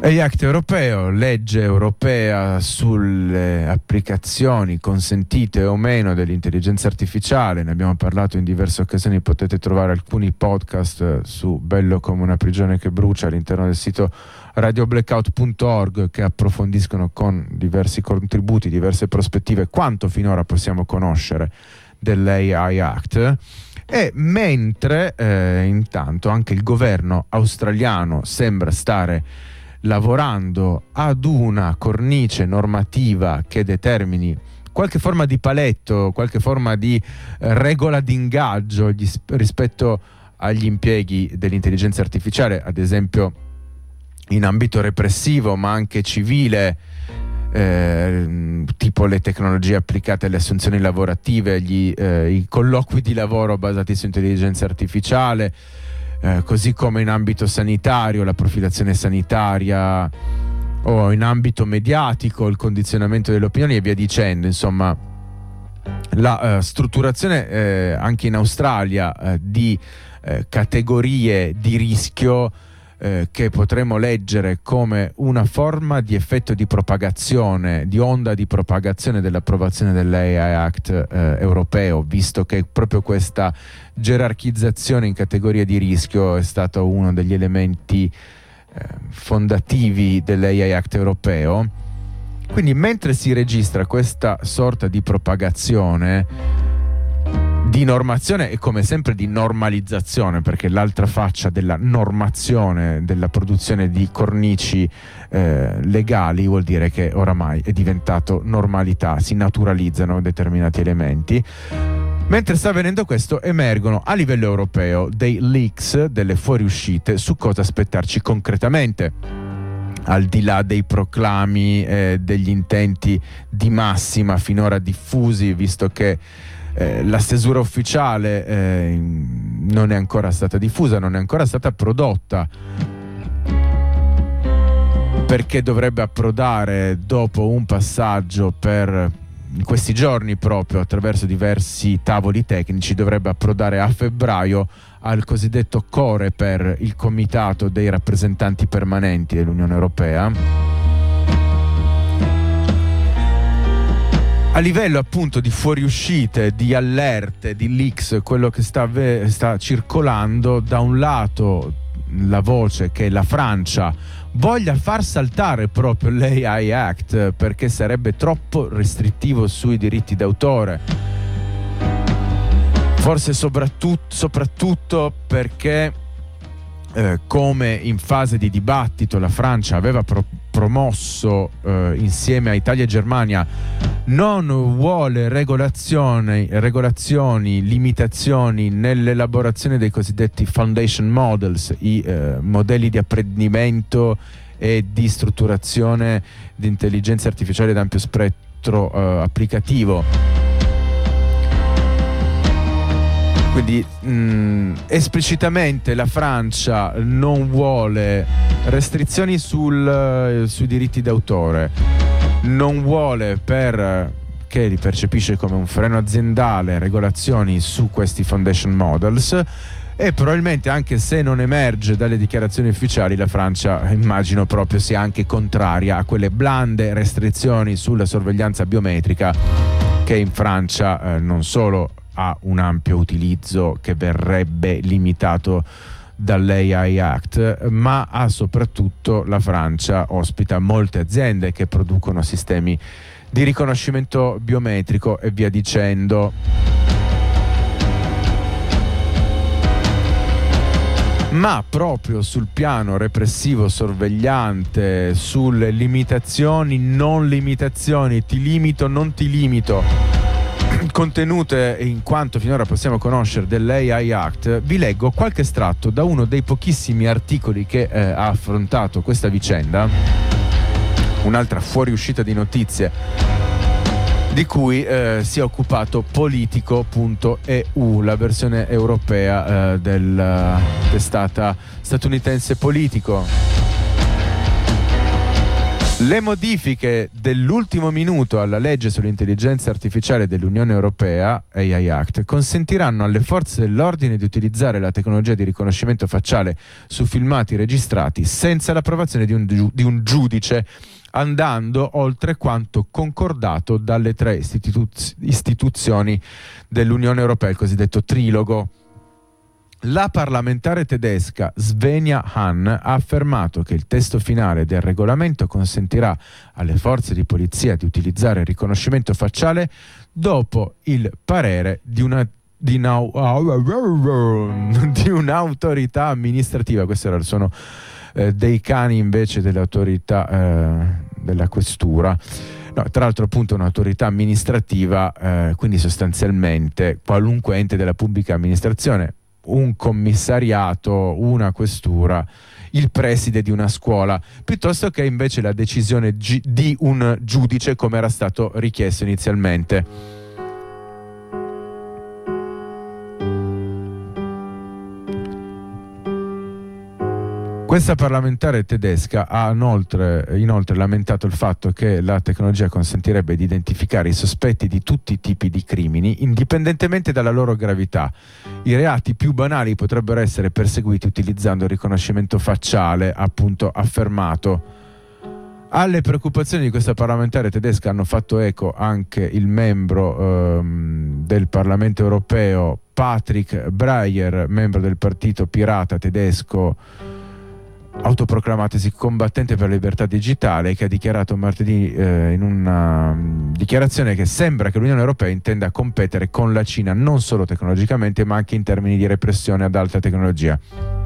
EIACT europeo, legge europea sulle applicazioni consentite o meno dell'intelligenza artificiale, ne abbiamo parlato in diverse occasioni, potete trovare alcuni podcast su Bello come una prigione che brucia all'interno del sito radioblackout.org che approfondiscono con diversi contributi, diverse prospettive quanto finora possiamo conoscere dell'AI Act. E mentre eh, intanto anche il governo australiano sembra stare lavorando ad una cornice normativa che determini qualche forma di paletto, qualche forma di eh, regola d'ingaggio rispetto agli impieghi dell'intelligenza artificiale, ad esempio in ambito repressivo ma anche civile, eh, tipo le tecnologie applicate alle assunzioni lavorative, gli, eh, i colloqui di lavoro basati su intelligenza artificiale, eh, così come in ambito sanitario, la profilazione sanitaria o in ambito mediatico, il condizionamento delle opinioni e via dicendo, insomma. La uh, strutturazione eh, anche in Australia eh, di eh, categorie di rischio eh, che potremmo leggere come una forma di effetto di propagazione, di onda di propagazione dell'approvazione dell'AI Act eh, europeo, visto che proprio questa gerarchizzazione in categorie di rischio è stato uno degli elementi eh, fondativi dell'AI Act europeo. Quindi mentre si registra questa sorta di propagazione, di normazione e come sempre di normalizzazione, perché l'altra faccia della normazione della produzione di cornici eh, legali vuol dire che oramai è diventato normalità, si naturalizzano determinati elementi. Mentre sta avvenendo questo, emergono a livello europeo dei leaks, delle fuoriuscite su cosa aspettarci concretamente al di là dei proclami, eh, degli intenti di massima finora diffusi, visto che eh, la stesura ufficiale eh, non è ancora stata diffusa, non è ancora stata prodotta. Perché dovrebbe approdare dopo un passaggio per in questi giorni proprio attraverso diversi tavoli tecnici dovrebbe approdare a febbraio al cosiddetto core per il comitato dei rappresentanti permanenti dell'Unione Europea a livello appunto di fuoriuscite, di allerte, di leaks, quello che sta, sta circolando, da un lato la voce che la Francia voglia far saltare proprio l'AI Act perché sarebbe troppo restrittivo sui diritti d'autore. Forse soprattutto, soprattutto perché eh, come in fase di dibattito la Francia aveva pro- promosso eh, insieme a Italia e Germania non vuole regolazioni, regolazioni limitazioni nell'elaborazione dei cosiddetti foundation models, i eh, modelli di apprendimento e di strutturazione di intelligenza artificiale ad ampio spettro eh, applicativo quindi mh, mm, esplicitamente la Francia non vuole restrizioni sul, eh, sui diritti d'autore, non vuole per che li percepisce come un freno aziendale regolazioni su questi foundation models e probabilmente anche se non emerge dalle dichiarazioni ufficiali la Francia immagino proprio sia anche contraria a quelle blande restrizioni sulla sorveglianza biometrica che in Francia eh, non solo ha un ampio utilizzo che verrebbe limitato dall'AI Act, ma ha soprattutto la Francia ospita molte aziende che producono sistemi di riconoscimento biometrico e via dicendo. Ma proprio sul piano repressivo sorvegliante, sulle limitazioni, non limitazioni, ti limito, non ti limito contenute in quanto finora possiamo conoscere dell'AI Act, vi leggo qualche estratto da uno dei pochissimi articoli che eh, ha affrontato questa vicenda, un'altra fuoriuscita di notizie di cui eh, si è occupato politico.eu, la versione europea eh, della testata statunitense Politico. Le modifiche dell'ultimo minuto alla legge sull'intelligenza artificiale dell'Unione Europea, AI Act, consentiranno alle forze dell'ordine di utilizzare la tecnologia di riconoscimento facciale su filmati registrati senza l'approvazione di un, di un giudice andando oltre quanto concordato dalle tre istituz- istituzioni dell'Unione Europea, il cosiddetto trilogo. La parlamentare tedesca Svenja Hahn ha affermato che il testo finale del regolamento consentirà alle forze di polizia di utilizzare il riconoscimento facciale dopo il parere di una di, di un'autorità amministrativa. Questo era il suono eh, dei cani invece dell'autorità eh, della questura. No, tra l'altro appunto un'autorità amministrativa, eh, quindi sostanzialmente qualunque ente della pubblica amministrazione un commissariato, una questura, il preside di una scuola, piuttosto che invece la decisione gi- di un giudice come era stato richiesto inizialmente. Questa parlamentare tedesca ha inoltre, inoltre, lamentato il fatto che la tecnologia consentirebbe di identificare i sospetti di tutti i tipi di crimini, indipendentemente dalla loro gravità. I reati più banali potrebbero essere perseguiti utilizzando il riconoscimento facciale, appunto affermato. Alle preoccupazioni di questa parlamentare tedesca hanno fatto eco anche il membro ehm, del Parlamento europeo Patrick Breyer, membro del partito pirata tedesco autoproclamatesi combattente per la libertà digitale che ha dichiarato martedì eh, in una um, dichiarazione che sembra che l'Unione Europea intenda competere con la Cina non solo tecnologicamente ma anche in termini di repressione ad alta tecnologia.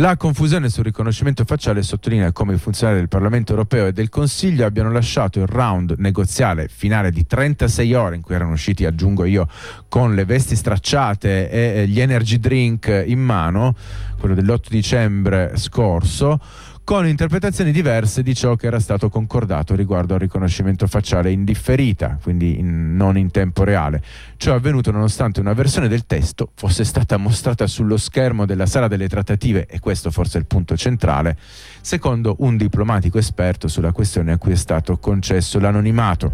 La confusione sul riconoscimento facciale sottolinea come i funzionari del Parlamento europeo e del Consiglio abbiano lasciato il round negoziale finale di 36 ore in cui erano usciti, aggiungo io, con le vesti stracciate e gli energy drink in mano, quello dell'8 dicembre scorso, con interpretazioni diverse di ciò che era stato concordato riguardo al riconoscimento facciale in differita, quindi in, non in tempo reale. Ciò è avvenuto nonostante una versione del testo fosse stata mostrata sullo schermo della sala delle trattative, e questo forse è il punto centrale, secondo un diplomatico esperto sulla questione a cui è stato concesso l'anonimato.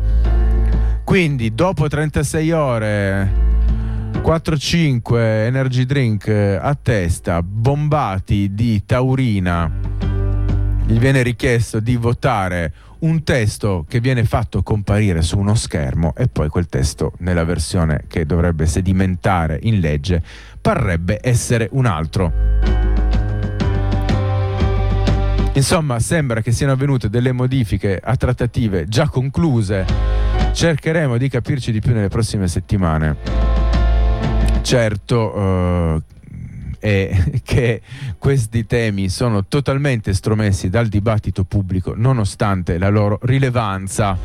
Quindi, dopo 36 ore 4-5 energy drink a testa, bombati di taurina gli viene richiesto di votare un testo che viene fatto comparire su uno schermo e poi quel testo nella versione che dovrebbe sedimentare in legge parrebbe essere un altro. Insomma, sembra che siano avvenute delle modifiche a trattative già concluse. Cercheremo di capirci di più nelle prossime settimane. Certo, eh, è che questi temi sono totalmente estromessi dal dibattito pubblico nonostante la loro rilevanza.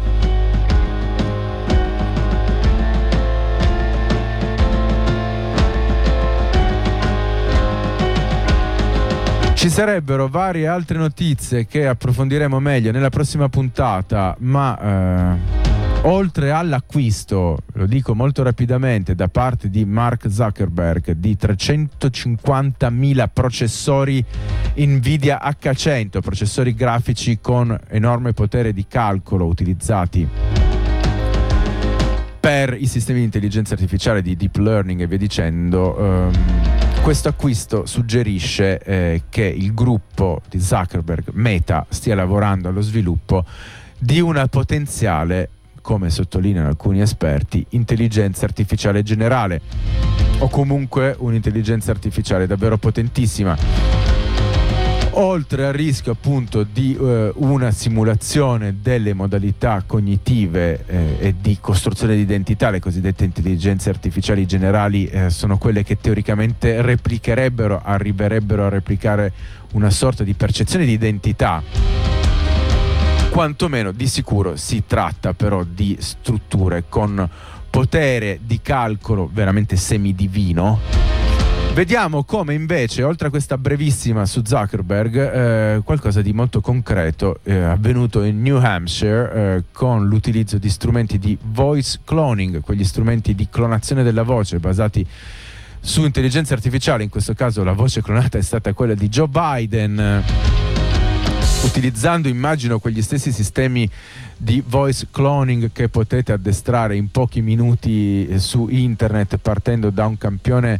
Ci sarebbero varie altre notizie che approfondiremo meglio nella prossima puntata, ma eh, Oltre all'acquisto, lo dico molto rapidamente, da parte di Mark Zuckerberg di 350.000 processori Nvidia H100, processori grafici con enorme potere di calcolo utilizzati per i sistemi di intelligenza artificiale, di deep learning e via dicendo, ehm, questo acquisto suggerisce eh, che il gruppo di Zuckerberg, Meta, stia lavorando allo sviluppo di una potenziale come sottolineano alcuni esperti, intelligenza artificiale generale o comunque un'intelligenza artificiale davvero potentissima. Oltre al rischio appunto di eh, una simulazione delle modalità cognitive eh, e di costruzione di identità, le cosiddette intelligenze artificiali generali eh, sono quelle che teoricamente replicherebbero, arriverebbero a replicare una sorta di percezione di identità quantomeno di sicuro si tratta però di strutture con potere di calcolo veramente semidivino. Vediamo come invece, oltre a questa brevissima su Zuckerberg, eh, qualcosa di molto concreto è eh, avvenuto in New Hampshire eh, con l'utilizzo di strumenti di voice cloning, quegli strumenti di clonazione della voce basati su intelligenza artificiale, in questo caso la voce clonata è stata quella di Joe Biden utilizzando immagino quegli stessi sistemi di voice cloning che potete addestrare in pochi minuti eh, su internet partendo da un campione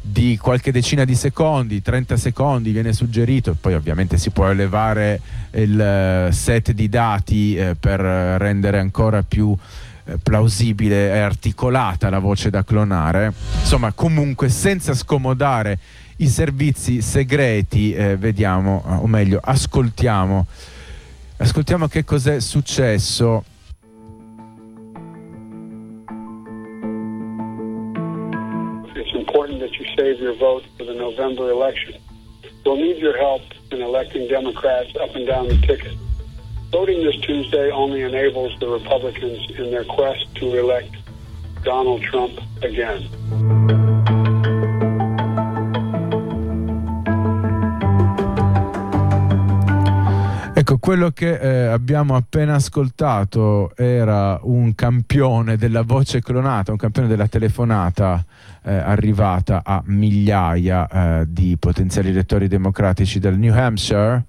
di qualche decina di secondi, 30 secondi viene suggerito, poi ovviamente si può elevare il eh, set di dati eh, per rendere ancora più plausibile e articolata la voce da clonare, insomma comunque senza scomodare i servizi segreti, eh, vediamo, o meglio, ascoltiamo, ascoltiamo che cos'è successo. It's important that you save your vote for the November election. We'll need your help in electing Democrats up and down the ticket. Voting this Tuesday only enables the Republicans in their quest to elect Donald Trump again. Ecco, quello che eh, abbiamo appena ascoltato era un campione della voce clonata, un campione della telefonata eh, arrivata a migliaia eh, di potenziali elettori democratici del New Hampshire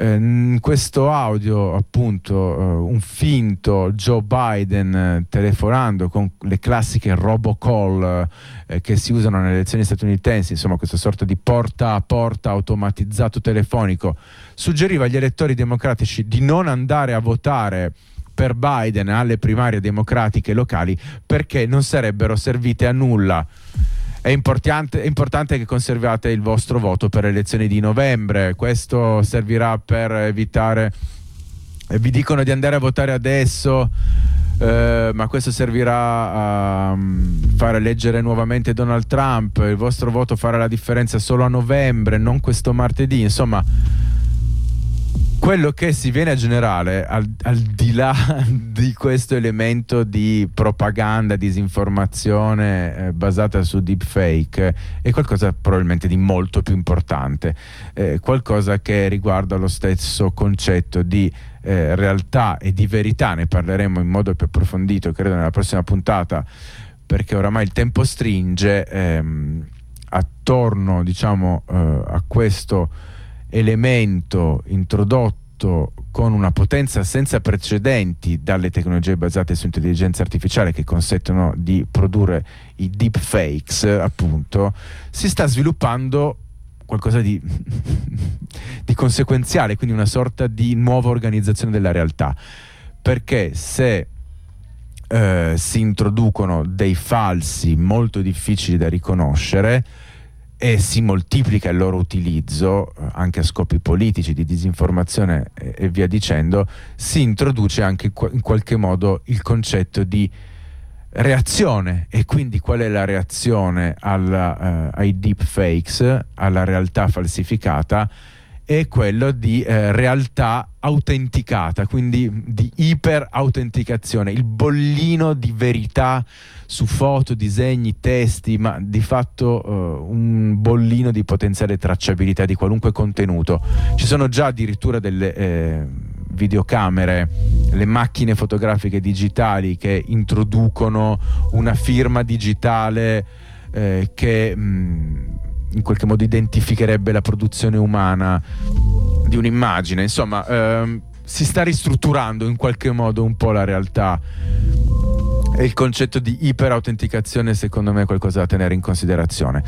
eh, questo audio appunto eh, un finto Joe Biden eh, telefonando con le classiche robocall che si usano nelle elezioni statunitensi insomma questa sorta di porta a porta automatizzato telefonico suggeriva agli elettori democratici di non andare a votare per Biden alle primarie democratiche locali perché non sarebbero servite a nulla è importante, è importante, che conserviate il vostro voto per le elezioni di novembre. Questo servirà per evitare. Eh, vi dicono di andare a votare adesso, eh, ma questo servirà a um, fare eleggere nuovamente Donald Trump. Il vostro voto farà la differenza solo a novembre, non questo martedì. Insomma quello che si viene a generare al, al, di là di questo elemento di propaganda, disinformazione eh, basata su deepfake è qualcosa probabilmente di molto più importante, eh, qualcosa che riguarda lo stesso concetto di eh, realtà e di verità, ne parleremo in modo più approfondito credo nella prossima puntata perché oramai il tempo stringe ehm, attorno diciamo eh, a questo elemento introdotto con una potenza senza precedenti dalle tecnologie basate su intelligenza artificiale che consentono di produrre i deepfakes, appunto, si sta sviluppando qualcosa di, di conseguenziale, quindi una sorta di nuova organizzazione della realtà. Perché se eh, si introducono dei falsi molto difficili da riconoscere, e si moltiplica il loro utilizzo eh, anche a scopi politici, di disinformazione e, via dicendo, si introduce anche in qualche modo il concetto di reazione. E quindi qual è la reazione alla, uh, ai deepfakes, alla realtà falsificata è quello di eh, realtà autenticata, quindi di iperautenticazione, il bollino di verità su foto, disegni, testi, ma di fatto uh, un bollino di potenziale tracciabilità di qualunque contenuto. Ci sono già addirittura delle eh, videocamere, le macchine fotografiche digitali che introducono una firma digitale eh, che mh, mm, in qualche modo identificherebbe la produzione umana di un'immagine. Insomma, ehm, si sta ristrutturando in qualche modo un po' la realtà e il concetto di iperautenticazione secondo me è qualcosa da tenere in considerazione.